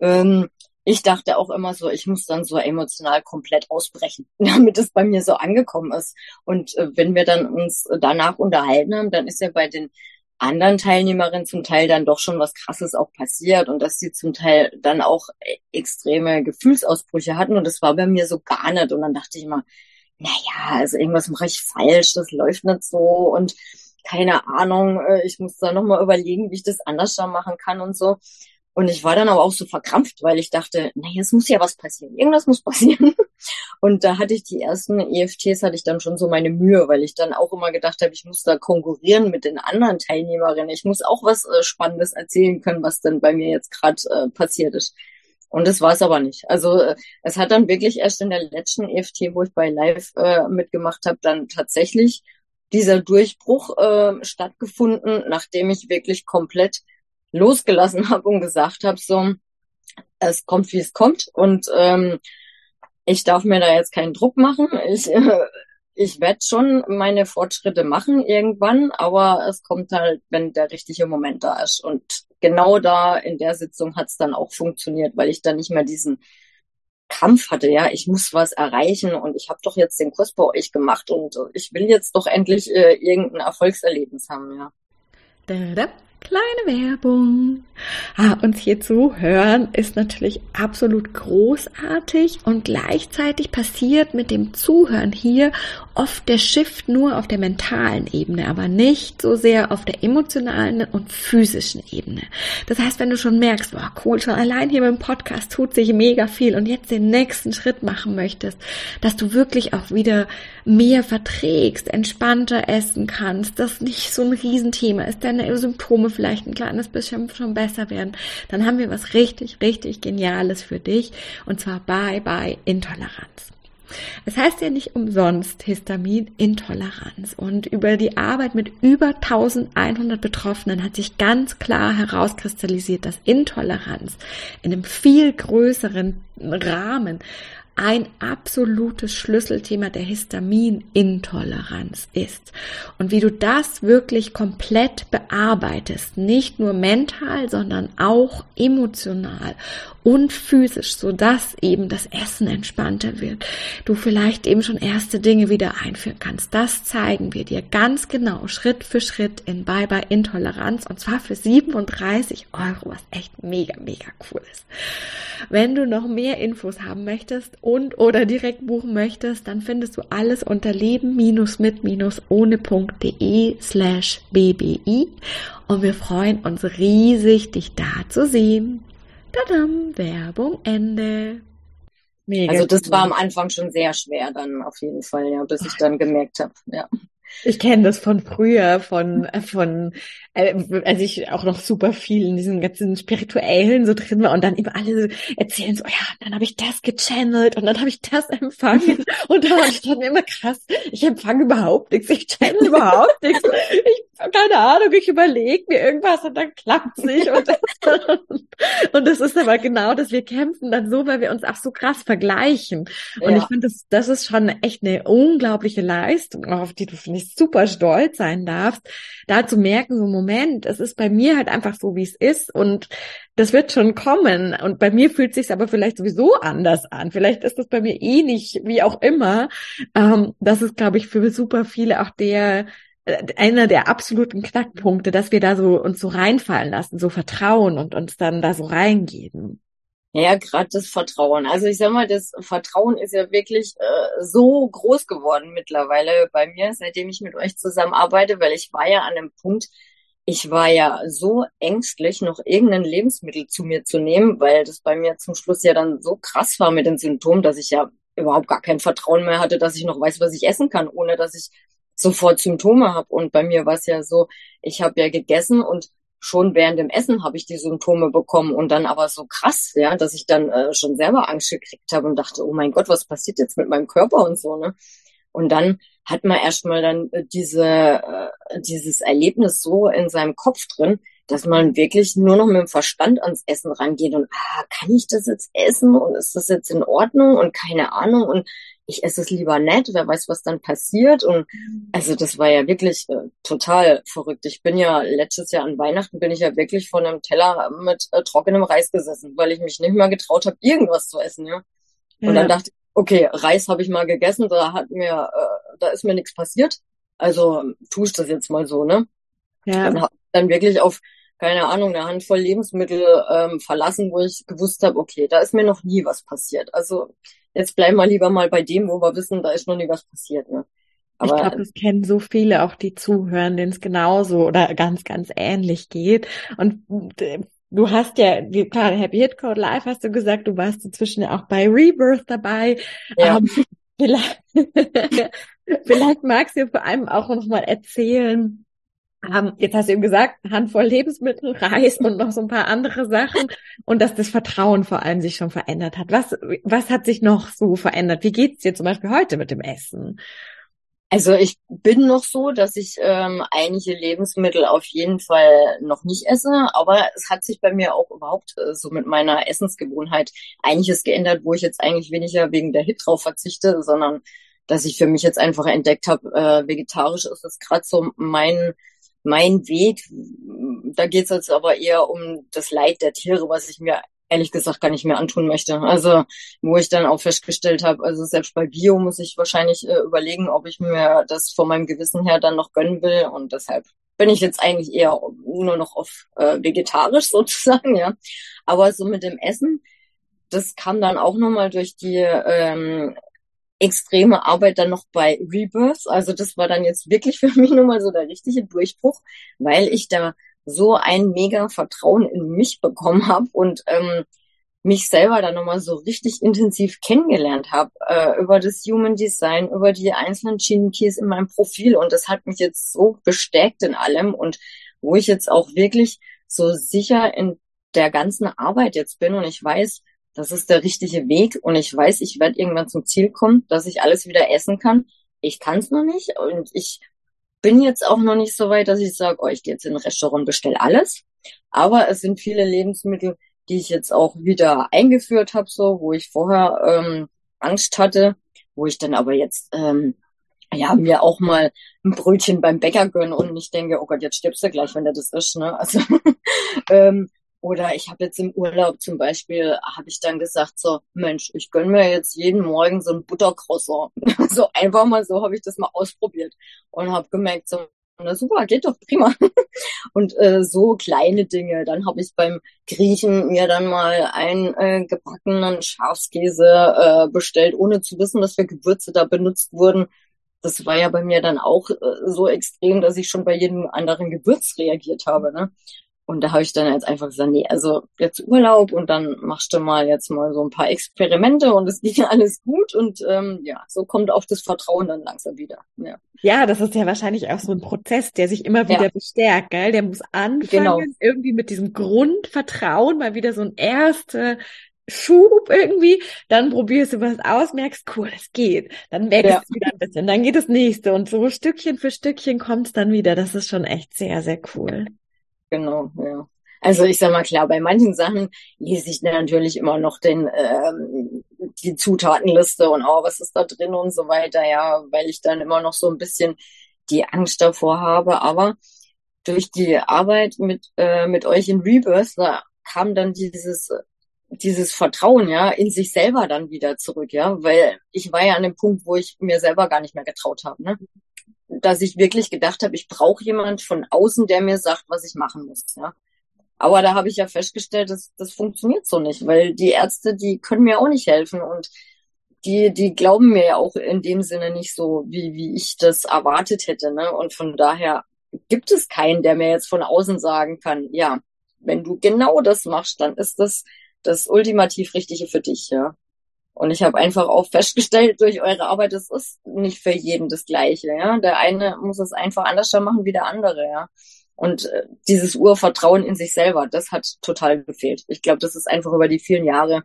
ähm, ich dachte auch immer so, ich muss dann so emotional komplett ausbrechen, damit es bei mir so angekommen ist. Und äh, wenn wir dann uns danach unterhalten haben, dann ist ja bei den anderen Teilnehmerinnen zum Teil dann doch schon was Krasses auch passiert und dass sie zum Teil dann auch äh, extreme Gefühlsausbrüche hatten und das war bei mir so gar nicht. Und dann dachte ich immer, naja, also irgendwas mache ich falsch, das läuft nicht so und keine Ahnung, äh, ich muss da nochmal überlegen, wie ich das anders machen kann und so. Und ich war dann aber auch so verkrampft, weil ich dachte, naja, es muss ja was passieren. Irgendwas muss passieren. Und da hatte ich die ersten EFTs, hatte ich dann schon so meine Mühe, weil ich dann auch immer gedacht habe, ich muss da konkurrieren mit den anderen Teilnehmerinnen. Ich muss auch was äh, Spannendes erzählen können, was denn bei mir jetzt gerade äh, passiert ist. Und das war es aber nicht. Also äh, es hat dann wirklich erst in der letzten EFT, wo ich bei Live äh, mitgemacht habe, dann tatsächlich dieser Durchbruch äh, stattgefunden, nachdem ich wirklich komplett losgelassen habe und gesagt habe, so, es kommt, wie es kommt und ähm, ich darf mir da jetzt keinen Druck machen. Ich, äh, ich werde schon meine Fortschritte machen irgendwann, aber es kommt halt, wenn der richtige Moment da ist. Und genau da in der Sitzung hat es dann auch funktioniert, weil ich dann nicht mehr diesen Kampf hatte, ja, ich muss was erreichen und ich habe doch jetzt den Kurs bei euch gemacht und ich will jetzt doch endlich äh, irgendein Erfolgserlebnis haben, ja. Da, da. Kleine Werbung. Ah, uns hier zu hören ist natürlich absolut großartig und gleichzeitig passiert mit dem Zuhören hier oft der Shift nur auf der mentalen Ebene, aber nicht so sehr auf der emotionalen und physischen Ebene. Das heißt, wenn du schon merkst, boah, cool, schon allein hier beim Podcast tut sich mega viel und jetzt den nächsten Schritt machen möchtest, dass du wirklich auch wieder mehr verträgst, entspannter essen kannst, das nicht so ein Riesenthema ist, deine Symptome vielleicht ein kleines bisschen schon besser werden, dann haben wir was richtig, richtig Geniales für dich und zwar Bye Bye Intoleranz. Es heißt ja nicht umsonst Histaminintoleranz und über die Arbeit mit über 1100 Betroffenen hat sich ganz klar herauskristallisiert, dass Intoleranz in einem viel größeren Rahmen ein absolutes Schlüsselthema der Histaminintoleranz ist. Und wie du das wirklich komplett bearbeitest, nicht nur mental, sondern auch emotional und physisch, so dass eben das Essen entspannter wird. Du vielleicht eben schon erste Dinge wieder einführen kannst. Das zeigen wir dir ganz genau, Schritt für Schritt in Bye Bye Intoleranz und zwar für 37 Euro, was echt mega, mega cool ist. Wenn du noch mehr Infos haben möchtest und oder direkt buchen möchtest, dann findest du alles unter leben-mit-ohne.de slash bbi und wir freuen uns riesig, dich da zu sehen. Tadam, Werbung, Ende. Mega also das cool. war am Anfang schon sehr schwer dann auf jeden Fall, ja, bis ich dann gemerkt habe, ja. Ich kenne das von früher, von, äh, von, äh, als ich auch noch super viel in diesen ganzen spirituellen so drin war und dann immer alle erzählen so, ja, dann habe ich das gechannelt und dann habe ich das empfangen und dann habe ich dann immer krass, ich empfange überhaupt nichts, ich channel überhaupt nichts. Ich keine Ahnung, ich überlege mir irgendwas und dann klappt es nicht. Und das, und das ist aber genau, dass wir kämpfen dann so, weil wir uns auch so krass vergleichen. Und ja. ich finde, das, das ist schon echt eine unglaubliche Leistung, auf die du, finde ich, super stolz sein darfst, da zu merken, so Moment, es ist bei mir halt einfach so, wie es ist und das wird schon kommen. Und bei mir fühlt sich aber vielleicht sowieso anders an. Vielleicht ist das bei mir eh nicht, wie auch immer. Ähm, das ist, glaube ich, für super viele auch der einer der absoluten Knackpunkte, dass wir da so uns so reinfallen lassen, so vertrauen und uns dann da so reingeben. Ja, gerade das Vertrauen. Also ich sag mal, das Vertrauen ist ja wirklich äh, so groß geworden mittlerweile bei mir, seitdem ich mit euch zusammenarbeite, weil ich war ja an dem Punkt, ich war ja so ängstlich, noch irgendein Lebensmittel zu mir zu nehmen, weil das bei mir zum Schluss ja dann so krass war mit den Symptomen, dass ich ja überhaupt gar kein Vertrauen mehr hatte, dass ich noch weiß, was ich essen kann, ohne dass ich sofort Symptome habe. Und bei mir war es ja so, ich habe ja gegessen und schon während dem Essen habe ich die Symptome bekommen und dann aber so krass, ja, dass ich dann äh, schon selber Angst gekriegt habe und dachte, oh mein Gott, was passiert jetzt mit meinem Körper und so, ne? Und dann hat man erstmal dann äh, diese, äh, dieses Erlebnis so in seinem Kopf drin, dass man wirklich nur noch mit dem Verstand ans Essen rangeht und, ah, kann ich das jetzt essen und ist das jetzt in Ordnung und keine Ahnung und ich esse es lieber nett, wer weiß, was dann passiert. Und also das war ja wirklich äh, total verrückt. Ich bin ja letztes Jahr an Weihnachten bin ich ja wirklich vor einem Teller mit äh, trockenem Reis gesessen, weil ich mich nicht mehr getraut habe, irgendwas zu essen, ja. Und dann dachte ich, okay, Reis habe ich mal gegessen, da hat mir, äh, da ist mir nichts passiert. Also tue ich das jetzt mal so, ne? Ja. Habe dann wirklich auf keine Ahnung, eine Handvoll Lebensmittel ähm, verlassen, wo ich gewusst habe, okay, da ist mir noch nie was passiert. Also jetzt bleiben wir lieber mal bei dem, wo wir wissen, da ist noch nie was passiert. Ne? Aber, ich glaube, das kennen so viele, auch die zuhören, denen es genauso oder ganz, ganz ähnlich geht. Und du hast ja, klar, Happy Hit Code Live hast du gesagt, du warst inzwischen auch bei Rebirth dabei. Ja. Ähm, vielleicht, vielleicht magst du vor allem auch noch mal erzählen, ähm, jetzt hast du eben gesagt, Handvoll Lebensmittel, Reis und noch so ein paar andere Sachen und dass das Vertrauen vor allem sich schon verändert hat. Was, was hat sich noch so verändert? Wie geht's dir zum Beispiel heute mit dem Essen? Also ich bin noch so, dass ich ähm, einige Lebensmittel auf jeden Fall noch nicht esse, aber es hat sich bei mir auch überhaupt äh, so mit meiner Essensgewohnheit einiges geändert, wo ich jetzt eigentlich weniger wegen der Hit drauf verzichte, sondern dass ich für mich jetzt einfach entdeckt habe, äh, vegetarisch ist das gerade so mein mein Weg, da geht es jetzt aber eher um das Leid der Tiere, was ich mir ehrlich gesagt gar nicht mehr antun möchte. Also wo ich dann auch festgestellt habe, also selbst bei Bio muss ich wahrscheinlich äh, überlegen, ob ich mir das von meinem Gewissen her dann noch gönnen will. Und deshalb bin ich jetzt eigentlich eher nur noch auf äh, vegetarisch sozusagen, ja. Aber so mit dem Essen, das kam dann auch nochmal durch die ähm, extreme Arbeit dann noch bei Rebirth. Also das war dann jetzt wirklich für mich nochmal so der richtige Durchbruch, weil ich da so ein mega Vertrauen in mich bekommen habe und ähm, mich selber dann nochmal so richtig intensiv kennengelernt habe äh, über das Human Design, über die einzelnen Gene Keys in meinem Profil und das hat mich jetzt so bestärkt in allem und wo ich jetzt auch wirklich so sicher in der ganzen Arbeit jetzt bin und ich weiß, das ist der richtige Weg und ich weiß, ich werde irgendwann zum Ziel kommen, dass ich alles wieder essen kann. Ich kann es noch nicht und ich bin jetzt auch noch nicht so weit, dass ich sage, oh, ich gehe jetzt in ein Restaurant, bestelle alles. Aber es sind viele Lebensmittel, die ich jetzt auch wieder eingeführt habe, so wo ich vorher ähm, Angst hatte, wo ich dann aber jetzt ähm, ja mir auch mal ein Brötchen beim Bäcker gönne und nicht denke, oh Gott, jetzt stirbst du gleich, wenn der das ist. Ne? Also ähm, oder ich habe jetzt im Urlaub zum Beispiel, habe ich dann gesagt, so, Mensch, ich gönn mir jetzt jeden Morgen so ein Buttercroissant. so einfach mal so habe ich das mal ausprobiert und habe gemerkt, so, na super, geht doch prima. und äh, so kleine Dinge. Dann habe ich beim Griechen mir dann mal einen äh, gebackenen Schafskäse äh, bestellt, ohne zu wissen, dass wir Gewürze da benutzt wurden. Das war ja bei mir dann auch äh, so extrem, dass ich schon bei jedem anderen Gewürz reagiert habe. Ne? Und da habe ich dann jetzt einfach gesagt, nee, also jetzt Urlaub und dann machst du mal jetzt mal so ein paar Experimente und es geht ja alles gut und ähm, ja, so kommt auch das Vertrauen dann langsam wieder. Ja. ja, das ist ja wahrscheinlich auch so ein Prozess, der sich immer wieder ja. bestärkt, gell? Der muss anfangen, genau. irgendwie mit diesem Grundvertrauen mal wieder so ein erster Schub irgendwie, dann probierst du was aus, merkst, cool, es geht. Dann wächst ja. es wieder ein bisschen, dann geht das nächste und so Stückchen für Stückchen kommt es dann wieder. Das ist schon echt sehr, sehr cool. Genau, ja. Also ich sag mal klar, bei manchen Sachen lese ich natürlich immer noch den ähm, die Zutatenliste und oh, was ist da drin und so weiter, ja, weil ich dann immer noch so ein bisschen die Angst davor habe. Aber durch die Arbeit mit äh, mit euch in Rebirth, da kam dann dieses dieses Vertrauen ja in sich selber dann wieder zurück, ja, weil ich war ja an dem Punkt, wo ich mir selber gar nicht mehr getraut habe, ne? Dass ich wirklich gedacht habe, ich brauche jemand von außen, der mir sagt, was ich machen muss. Ja. Aber da habe ich ja festgestellt, dass das funktioniert so nicht, weil die Ärzte, die können mir auch nicht helfen und die, die glauben mir ja auch in dem Sinne nicht so, wie, wie ich das erwartet hätte. Ne? Und von daher gibt es keinen, der mir jetzt von außen sagen kann, ja, wenn du genau das machst, dann ist das das ultimativ Richtige für dich, ja. Und ich habe einfach auch festgestellt durch eure Arbeit, es ist nicht für jeden das Gleiche. Ja, der eine muss es einfach anders machen wie der andere. Ja, Und äh, dieses Urvertrauen in sich selber, das hat total gefehlt. Ich glaube, das ist einfach über die vielen Jahre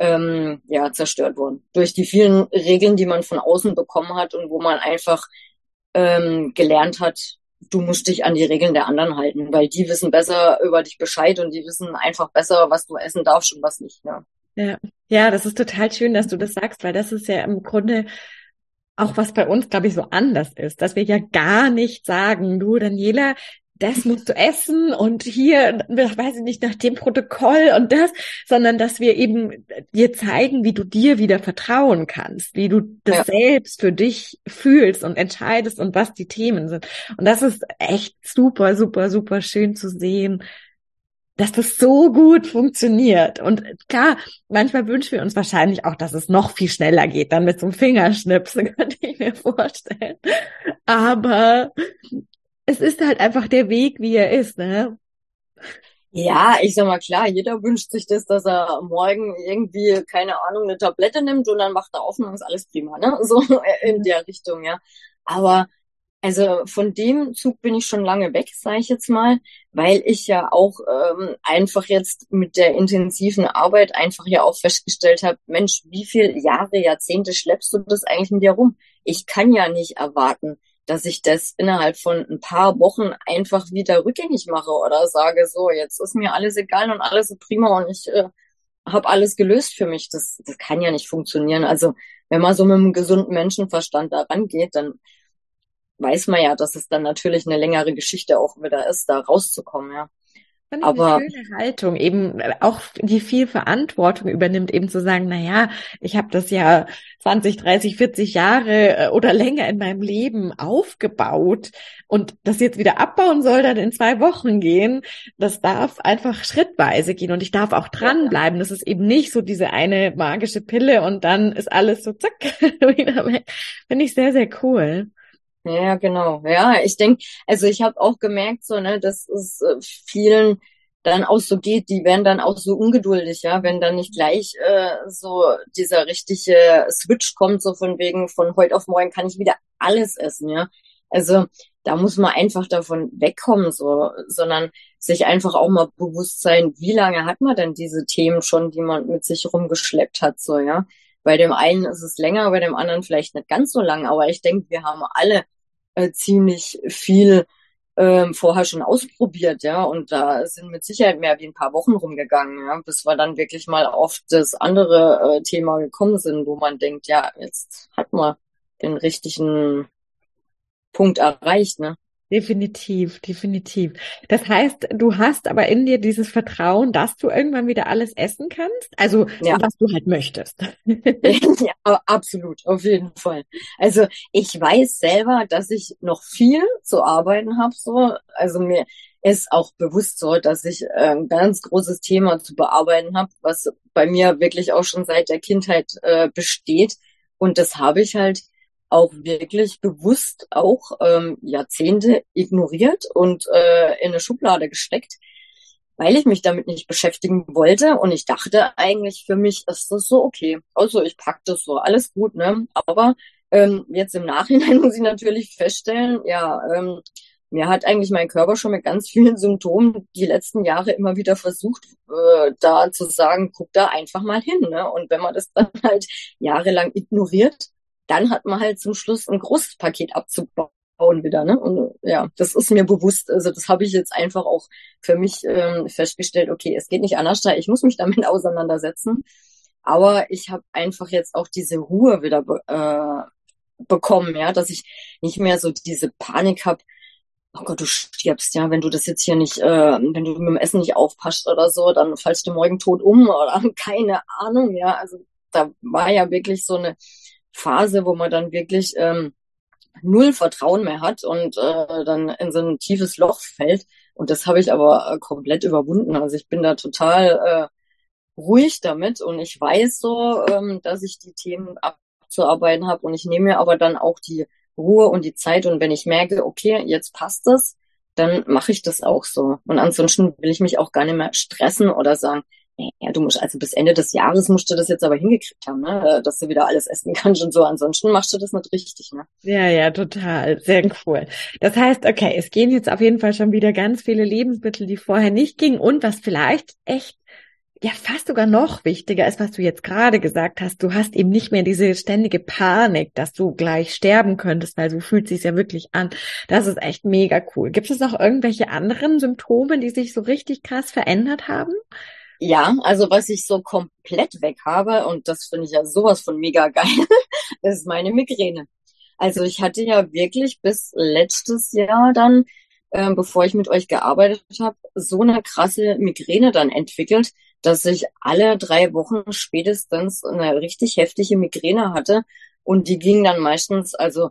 ähm, ja zerstört worden durch die vielen Regeln, die man von außen bekommen hat und wo man einfach ähm, gelernt hat, du musst dich an die Regeln der anderen halten, weil die wissen besser über dich Bescheid und die wissen einfach besser, was du essen darfst und was nicht. Ja. Ja, ja, das ist total schön, dass du das sagst, weil das ist ja im Grunde auch was bei uns, glaube ich, so anders ist, dass wir ja gar nicht sagen, du, Daniela, das musst du essen und hier, weiß ich nicht, nach dem Protokoll und das, sondern dass wir eben dir zeigen, wie du dir wieder vertrauen kannst, wie du das ja. selbst für dich fühlst und entscheidest und was die Themen sind. Und das ist echt super, super, super schön zu sehen, dass das so gut funktioniert. Und klar, manchmal wünschen wir uns wahrscheinlich auch, dass es noch viel schneller geht, dann mit so einem Fingerschnipsen, könnte ich mir vorstellen. Aber es ist halt einfach der Weg, wie er ist, ne? Ja, ich sag mal klar, jeder wünscht sich das, dass er morgen irgendwie, keine Ahnung, eine Tablette nimmt und dann macht er auf und ist alles prima, ne? So in der Richtung, ja. Aber also von dem Zug bin ich schon lange weg, sage ich jetzt mal, weil ich ja auch ähm, einfach jetzt mit der intensiven Arbeit einfach ja auch festgestellt habe, Mensch, wie viel Jahre, Jahrzehnte schleppst du das eigentlich mit dir rum? Ich kann ja nicht erwarten, dass ich das innerhalb von ein paar Wochen einfach wieder rückgängig mache oder sage, so, jetzt ist mir alles egal und alles ist prima und ich äh, habe alles gelöst für mich. Das, das kann ja nicht funktionieren. Also wenn man so mit einem gesunden Menschenverstand da rangeht, dann weiß man ja, dass es dann natürlich eine längere Geschichte auch wieder ist, da rauszukommen, ja. Finde aber eine schöne Haltung, eben äh, auch die viel Verantwortung übernimmt, eben zu sagen, na ja, ich habe das ja 20, 30, 40 Jahre äh, oder länger in meinem Leben aufgebaut und das jetzt wieder abbauen soll dann in zwei Wochen gehen. Das darf einfach schrittweise gehen und ich darf auch dranbleiben. Das ist eben nicht so diese eine magische Pille und dann ist alles so zack wieder weg. Finde ich sehr, sehr cool. Ja, genau. Ja, ich denke, also ich habe auch gemerkt, so, ne, dass es äh, vielen dann auch so geht, die werden dann auch so ungeduldig, ja, wenn dann nicht gleich äh, so dieser richtige Switch kommt, so von wegen von heute auf morgen kann ich wieder alles essen, ja. Also da muss man einfach davon wegkommen, so, sondern sich einfach auch mal bewusst sein, wie lange hat man denn diese Themen schon, die man mit sich rumgeschleppt hat, so, ja. Bei dem einen ist es länger, bei dem anderen vielleicht nicht ganz so lang, aber ich denke, wir haben alle äh, ziemlich viel ähm, vorher schon ausprobiert, ja, und da sind mit Sicherheit mehr wie ein paar Wochen rumgegangen, ja, bis wir dann wirklich mal auf das andere äh, Thema gekommen sind, wo man denkt, ja, jetzt hat man den richtigen Punkt erreicht, ne? Definitiv, definitiv. Das heißt, du hast aber in dir dieses Vertrauen, dass du irgendwann wieder alles essen kannst, also ja. was du halt möchtest. ja, absolut, auf jeden Fall. Also ich weiß selber, dass ich noch viel zu arbeiten habe, so. Also mir ist auch bewusst so, dass ich ein ganz großes Thema zu bearbeiten habe, was bei mir wirklich auch schon seit der Kindheit äh, besteht. Und das habe ich halt auch wirklich bewusst auch ähm, Jahrzehnte ignoriert und äh, in eine Schublade gesteckt, weil ich mich damit nicht beschäftigen wollte und ich dachte eigentlich für mich ist das so okay. Also ich pack das so, alles gut, ne? Aber ähm, jetzt im Nachhinein muss ich natürlich feststellen, ja, ähm, mir hat eigentlich mein Körper schon mit ganz vielen Symptomen die letzten Jahre immer wieder versucht, äh, da zu sagen, guck da einfach mal hin. Ne? Und wenn man das dann halt jahrelang ignoriert, dann hat man halt zum Schluss ein großes Paket abzubauen wieder. Ne? Und ja, das ist mir bewusst. Also das habe ich jetzt einfach auch für mich ähm, festgestellt, okay, es geht nicht anders, ich muss mich damit auseinandersetzen. Aber ich habe einfach jetzt auch diese Ruhe wieder äh, bekommen, ja, dass ich nicht mehr so diese Panik habe, oh Gott, du stirbst, ja, wenn du das jetzt hier nicht, äh, wenn du mit dem Essen nicht aufpasst oder so, dann fallst du morgen tot um oder keine Ahnung, ja. Also da war ja wirklich so eine Phase, wo man dann wirklich ähm, null Vertrauen mehr hat und äh, dann in so ein tiefes Loch fällt. Und das habe ich aber äh, komplett überwunden. Also ich bin da total äh, ruhig damit und ich weiß so, ähm, dass ich die Themen abzuarbeiten habe und ich nehme mir aber dann auch die Ruhe und die Zeit und wenn ich merke, okay, jetzt passt das, dann mache ich das auch so. Und ansonsten will ich mich auch gar nicht mehr stressen oder sagen, ja, du musst, also bis Ende des Jahres musst du das jetzt aber hingekriegt haben, ne? dass du wieder alles essen kannst und so. Ansonsten machst du das nicht richtig, ne? Ja, ja, total. Sehr cool. Das heißt, okay, es gehen jetzt auf jeden Fall schon wieder ganz viele Lebensmittel, die vorher nicht gingen und was vielleicht echt ja fast sogar noch wichtiger ist, was du jetzt gerade gesagt hast. Du hast eben nicht mehr diese ständige Panik, dass du gleich sterben könntest, weil so fühlt sich ja wirklich an. Das ist echt mega cool. Gibt es noch irgendwelche anderen Symptome, die sich so richtig krass verändert haben? Ja, also was ich so komplett weg habe, und das finde ich ja sowas von mega geil, ist meine Migräne. Also ich hatte ja wirklich bis letztes Jahr dann, äh, bevor ich mit euch gearbeitet habe, so eine krasse Migräne dann entwickelt, dass ich alle drei Wochen spätestens eine richtig heftige Migräne hatte. Und die ging dann meistens, also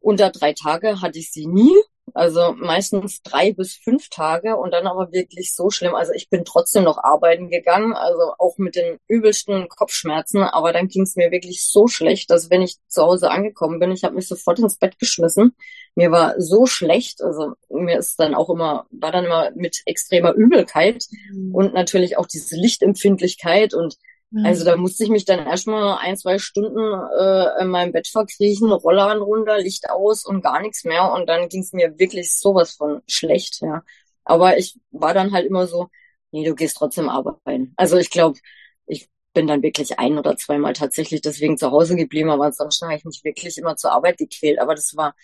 unter drei Tage hatte ich sie nie. Also meistens drei bis fünf Tage und dann aber wirklich so schlimm. Also ich bin trotzdem noch arbeiten gegangen, also auch mit den übelsten Kopfschmerzen, aber dann ging es mir wirklich so schlecht, dass wenn ich zu Hause angekommen bin, ich habe mich sofort ins Bett geschmissen. Mir war so schlecht, also mir ist dann auch immer, war dann immer mit extremer Übelkeit mhm. und natürlich auch diese Lichtempfindlichkeit und also da musste ich mich dann erstmal ein, zwei Stunden äh, in meinem Bett verkriechen, Rollern runter, Licht aus und gar nichts mehr. Und dann ging es mir wirklich sowas von schlecht, ja. Aber ich war dann halt immer so, nee, du gehst trotzdem arbeiten. Also ich glaube, ich bin dann wirklich ein oder zweimal tatsächlich deswegen zu Hause geblieben, aber ansonsten habe ich mich wirklich immer zur Arbeit gequält. Aber das war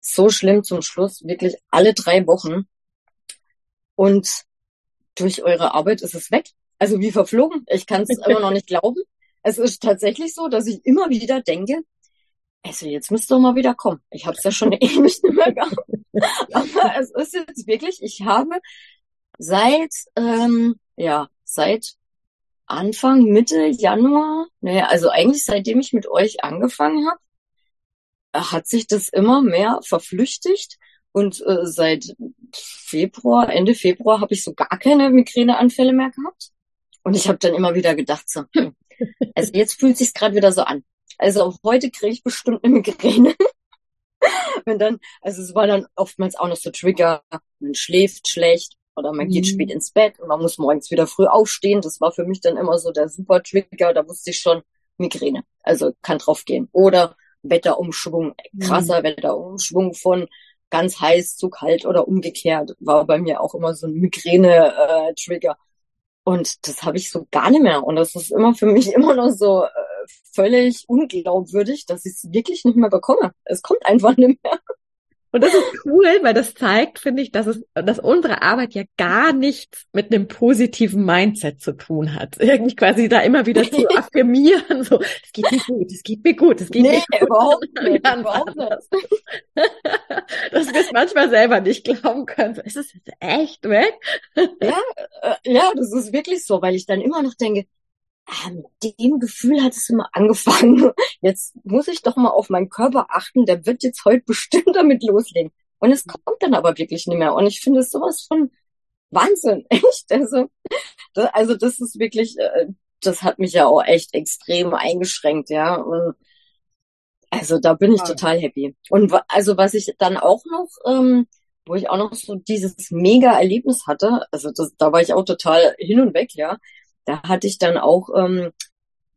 so schlimm zum Schluss, wirklich alle drei Wochen. Und durch eure Arbeit ist es weg. Also wie verflogen. Ich kann es immer noch nicht glauben. Es ist tatsächlich so, dass ich immer wieder denke, also jetzt müsst ihr mal wieder kommen. Ich habe es ja schon ewig nicht mehr gehabt. Aber es ist jetzt wirklich, ich habe seit, ähm, ja, seit Anfang, Mitte Januar, naja, also eigentlich seitdem ich mit euch angefangen habe, hat sich das immer mehr verflüchtigt. Und äh, seit Februar, Ende Februar, habe ich so gar keine Migräneanfälle mehr gehabt. Und ich habe dann immer wieder gedacht, so, hm, also jetzt fühlt sich gerade wieder so an. Also heute kriege ich bestimmt eine Migräne. Wenn dann, also es war dann oftmals auch noch so Trigger, man schläft schlecht oder man geht mhm. spät ins Bett und man muss morgens wieder früh aufstehen. Das war für mich dann immer so der super Trigger. Da wusste ich schon, Migräne. Also kann drauf gehen. Oder Wetterumschwung, krasser mhm. Wetterumschwung von ganz heiß zu kalt oder umgekehrt war bei mir auch immer so ein Migräne-Trigger. Und das habe ich so gar nicht mehr. Und das ist immer für mich immer noch so äh, völlig unglaubwürdig, dass ich es wirklich nicht mehr bekomme. Es kommt einfach nicht mehr. Und das ist cool, weil das zeigt, finde ich, dass es, dass unsere Arbeit ja gar nichts mit einem positiven Mindset zu tun hat. Irgendwie quasi da immer wieder zu affirmieren, so, es geht mir gut, es geht mir gut, es geht nee, mir gut. überhaupt nicht, überhaupt nicht. Dass wir es manchmal selber nicht glauben können. Ist es jetzt echt weg? ja, äh, ja, das ist wirklich so, weil ich dann immer noch denke, mit dem Gefühl hat es immer angefangen. Jetzt muss ich doch mal auf meinen Körper achten, der wird jetzt heute bestimmt damit loslegen. Und es kommt dann aber wirklich nicht mehr. Und ich finde es sowas von Wahnsinn, echt. Also, das, also das ist wirklich, äh, das hat mich ja auch echt extrem eingeschränkt, ja. Und also da bin ich total happy. Und also was ich dann auch noch, ähm, wo ich auch noch so dieses mega Erlebnis hatte, also das, da war ich auch total hin und weg, ja da hatte ich dann auch ähm,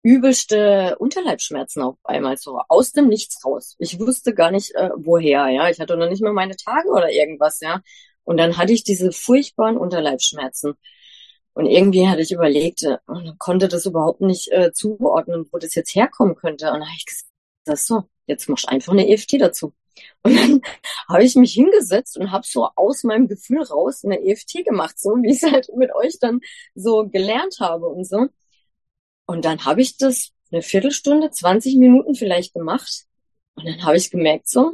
übelste Unterleibschmerzen auf einmal so aus dem Nichts raus. Ich wusste gar nicht äh, woher, ja. Ich hatte noch nicht mal meine Tage oder irgendwas, ja. Und dann hatte ich diese furchtbaren Unterleibschmerzen. Und irgendwie hatte ich überlegt äh, und konnte das überhaupt nicht äh, zuordnen, wo das jetzt herkommen könnte. Und dann habe ich gesagt, so, jetzt machst du einfach eine EFT dazu. Und dann habe ich mich hingesetzt und habe so aus meinem Gefühl raus eine EFT gemacht, so wie ich es halt mit euch dann so gelernt habe und so. Und dann habe ich das eine Viertelstunde, 20 Minuten vielleicht gemacht. Und dann habe ich gemerkt so,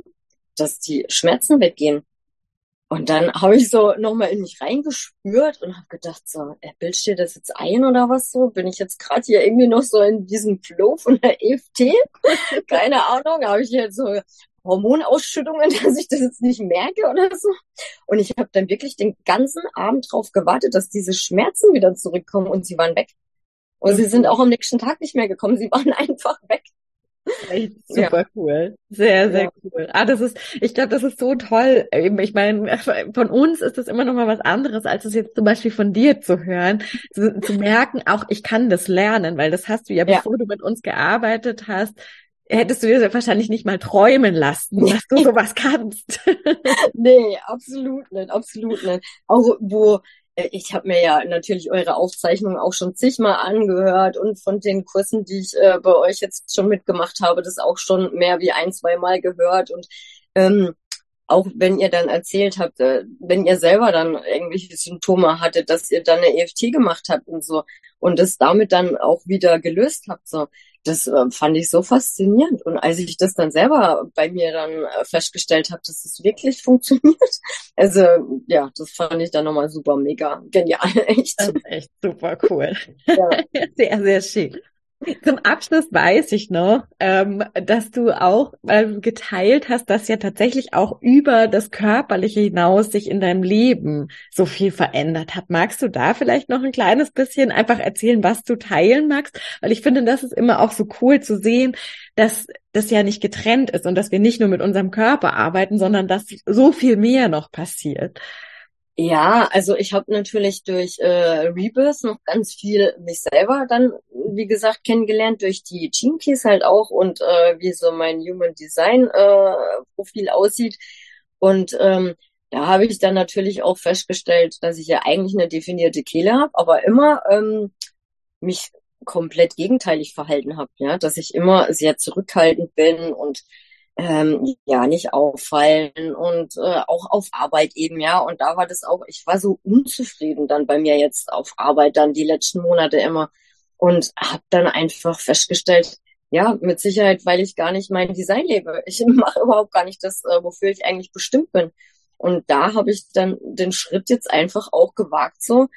dass die Schmerzen weggehen. Und dann habe ich so nochmal in mich reingespürt und habe gedacht, so, er bildet dir das jetzt ein oder was so? Bin ich jetzt gerade hier irgendwie noch so in diesem Flow von der EFT? Keine Ahnung. Habe ich jetzt so Hormonausschüttungen, dass ich das jetzt nicht merke oder so. Und ich habe dann wirklich den ganzen Abend drauf gewartet, dass diese Schmerzen wieder zurückkommen und sie waren weg. Und sie sind auch am nächsten Tag nicht mehr gekommen. Sie waren einfach weg. Echt super ja. cool. Sehr, sehr ja. cool. Ah, das ist, ich glaube, das ist so toll. Ich meine, von uns ist das immer noch mal was anderes, als es jetzt zum Beispiel von dir zu hören, zu, zu merken, auch ich kann das lernen, weil das hast du ja, bevor du mit uns gearbeitet hast, hättest du dir wahrscheinlich nicht mal träumen lassen, dass du sowas kannst. nee, absolut nicht, absolut nicht. Auch wo äh, ich habe mir ja natürlich eure Aufzeichnungen auch schon zigmal angehört und von den Kursen, die ich äh, bei euch jetzt schon mitgemacht habe, das auch schon mehr wie ein, zwei Mal gehört und ähm, auch wenn ihr dann erzählt habt, äh, wenn ihr selber dann irgendwelche Symptome hattet, dass ihr dann eine EFT gemacht habt und so und es damit dann auch wieder gelöst habt, so das äh, fand ich so faszinierend. Und als ich das dann selber bei mir dann äh, festgestellt habe, dass es wirklich funktioniert, also ja, das fand ich dann nochmal super mega genial, echt. echt super cool. Ja. sehr, sehr schön. Zum Abschluss weiß ich noch, ähm, dass du auch ähm, geteilt hast, dass ja tatsächlich auch über das Körperliche hinaus sich in deinem Leben so viel verändert hat. Magst du da vielleicht noch ein kleines bisschen einfach erzählen, was du teilen magst? Weil ich finde, das ist immer auch so cool zu sehen, dass das ja nicht getrennt ist und dass wir nicht nur mit unserem Körper arbeiten, sondern dass so viel mehr noch passiert. Ja, also ich habe natürlich durch äh, Rebirth noch ganz viel mich selber dann, wie gesagt, kennengelernt, durch die Gene halt auch und äh, wie so mein Human Design äh, Profil aussieht. Und ähm, da habe ich dann natürlich auch festgestellt, dass ich ja eigentlich eine definierte Kehle habe, aber immer ähm, mich komplett gegenteilig verhalten habe, ja, dass ich immer sehr zurückhaltend bin und ähm, ja nicht auffallen und äh, auch auf Arbeit eben ja. Und da war das auch ich war so unzufrieden dann bei mir jetzt auf Arbeit dann die letzten Monate immer und habe dann einfach festgestellt ja mit Sicherheit weil ich gar nicht mein Design lebe. Ich mache überhaupt gar nicht das äh, wofür ich eigentlich bestimmt bin. Und da habe ich dann den Schritt jetzt einfach auch gewagt so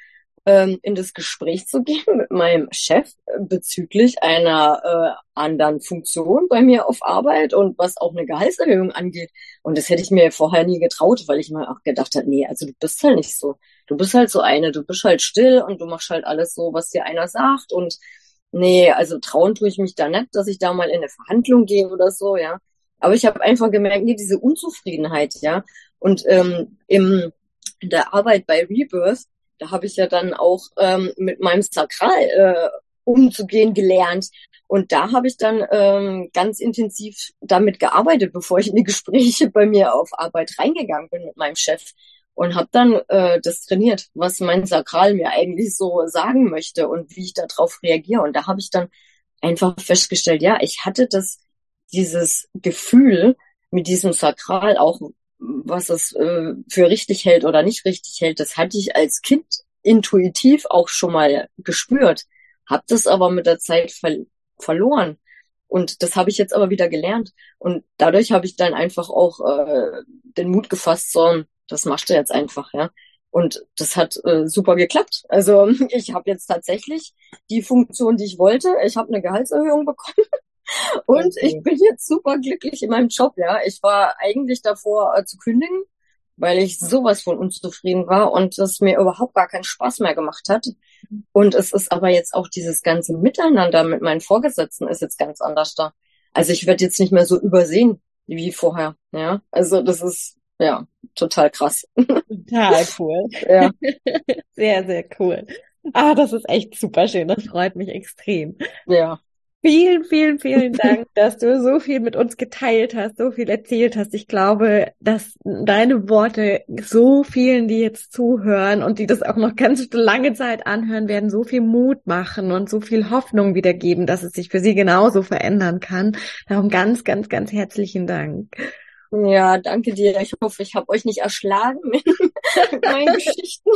ähm, in das Gespräch zu gehen mit meinem Chef bezüglich einer äh, anderen Funktion bei mir auf Arbeit und was auch eine Gehaltserhöhung angeht. Und das hätte ich mir vorher nie getraut, weil ich mir auch gedacht habe, nee, also du bist halt nicht so. Du bist halt so eine, du bist halt still und du machst halt alles so, was dir einer sagt. Und nee, also trauen tue ich mich da nicht, dass ich da mal in eine Verhandlung gehe oder so, ja. Aber ich habe einfach gemerkt, nee, diese Unzufriedenheit, ja. Und ähm, im, in der Arbeit bei Rebirth da habe ich ja dann auch ähm, mit meinem Sakral äh, umzugehen gelernt. Und da habe ich dann ähm, ganz intensiv damit gearbeitet, bevor ich in die Gespräche bei mir auf Arbeit reingegangen bin mit meinem Chef und habe dann äh, das trainiert, was mein Sakral mir eigentlich so sagen möchte und wie ich darauf reagiere. Und da habe ich dann einfach festgestellt, ja, ich hatte das, dieses Gefühl mit diesem Sakral auch was es äh, für richtig hält oder nicht richtig hält, das hatte ich als Kind intuitiv auch schon mal gespürt, habe das aber mit der Zeit ver verloren. Und das habe ich jetzt aber wieder gelernt. Und dadurch habe ich dann einfach auch äh, den Mut gefasst, so, das machst du jetzt einfach, ja. Und das hat äh, super geklappt. Also ich habe jetzt tatsächlich die Funktion, die ich wollte. Ich habe eine Gehaltserhöhung bekommen. Und okay. ich bin jetzt super glücklich in meinem Job, ja. Ich war eigentlich davor äh, zu kündigen, weil ich sowas von unzufrieden war und es mir überhaupt gar keinen Spaß mehr gemacht hat. Und es ist aber jetzt auch dieses ganze Miteinander mit meinen Vorgesetzten ist jetzt ganz anders da. Also ich werde jetzt nicht mehr so übersehen wie vorher, ja. Also das ist ja total krass. Total cool. ja. Sehr, sehr cool. Ah, das ist echt super schön. Das freut mich extrem. Ja. Vielen, vielen, vielen Dank, dass du so viel mit uns geteilt hast, so viel erzählt hast. Ich glaube, dass deine Worte so vielen, die jetzt zuhören und die das auch noch ganz lange Zeit anhören werden, so viel Mut machen und so viel Hoffnung wiedergeben, dass es sich für sie genauso verändern kann. Darum ganz, ganz, ganz herzlichen Dank. Ja, danke dir. Ich hoffe, ich habe euch nicht erschlagen mit meinen Geschichten.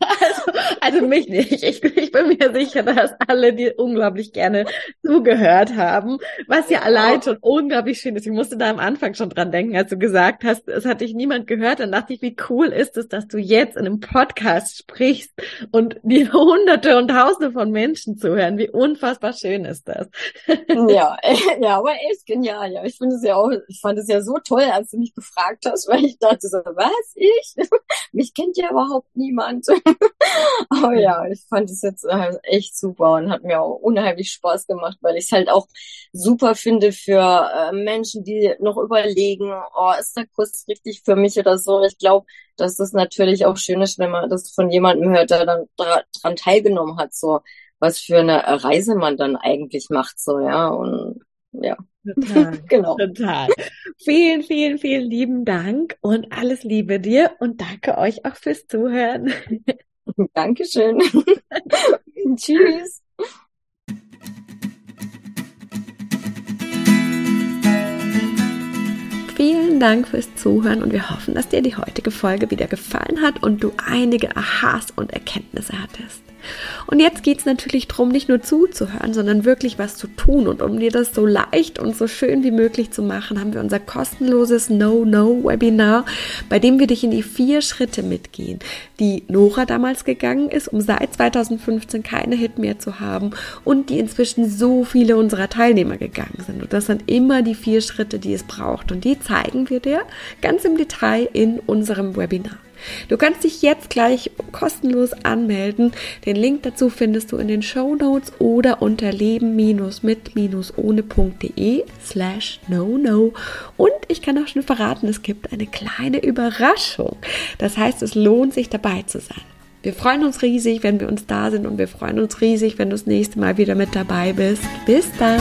Also, also mich nicht. Ich, ich, bin mir sicher, dass alle dir unglaublich gerne zugehört haben, was ja allein schon unglaublich schön ist. Ich musste da am Anfang schon dran denken, als du gesagt hast, es hat dich niemand gehört. Dann dachte ich, wie cool ist es, dass du jetzt in einem Podcast sprichst und die Hunderte und Tausende von Menschen zuhören. Wie unfassbar schön ist das. Ja, ja, aber echt genial. Ja, ich finde es ja auch, ich fand es ja so toll als du mich gefragt hast, weil ich dachte so, was, ich? mich kennt ja überhaupt niemand. Aber ja, ich fand es jetzt äh, echt super und hat mir auch unheimlich Spaß gemacht, weil ich es halt auch super finde für äh, Menschen, die noch überlegen, oh, ist der Kurs richtig für mich oder so. Ich glaube, dass das natürlich auch schön ist, wenn man das von jemandem hört, der dann daran teilgenommen hat, so was für eine Reise man dann eigentlich macht, so, ja, und ja. Total, genau. Total. Vielen, vielen, vielen lieben Dank und alles Liebe dir und danke euch auch fürs Zuhören. Dankeschön. Tschüss. Vielen Dank fürs Zuhören und wir hoffen, dass dir die heutige Folge wieder gefallen hat und du einige Aha's und Erkenntnisse hattest. Und jetzt geht es natürlich darum, nicht nur zuzuhören, sondern wirklich was zu tun. Und um dir das so leicht und so schön wie möglich zu machen, haben wir unser kostenloses No-No-Webinar, bei dem wir dich in die vier Schritte mitgehen, die Nora damals gegangen ist, um seit 2015 keine Hit mehr zu haben und die inzwischen so viele unserer Teilnehmer gegangen sind. Und das sind immer die vier Schritte, die es braucht. Und die zeigen wir dir ganz im Detail in unserem Webinar. Du kannst dich jetzt gleich kostenlos anmelden. Den Link dazu findest du in den Show Notes oder unter leben-mit-ohne.de slash no no. Und ich kann auch schon verraten, es gibt eine kleine Überraschung. Das heißt, es lohnt sich dabei zu sein. Wir freuen uns riesig, wenn wir uns da sind und wir freuen uns riesig, wenn du das nächste Mal wieder mit dabei bist. Bis dann!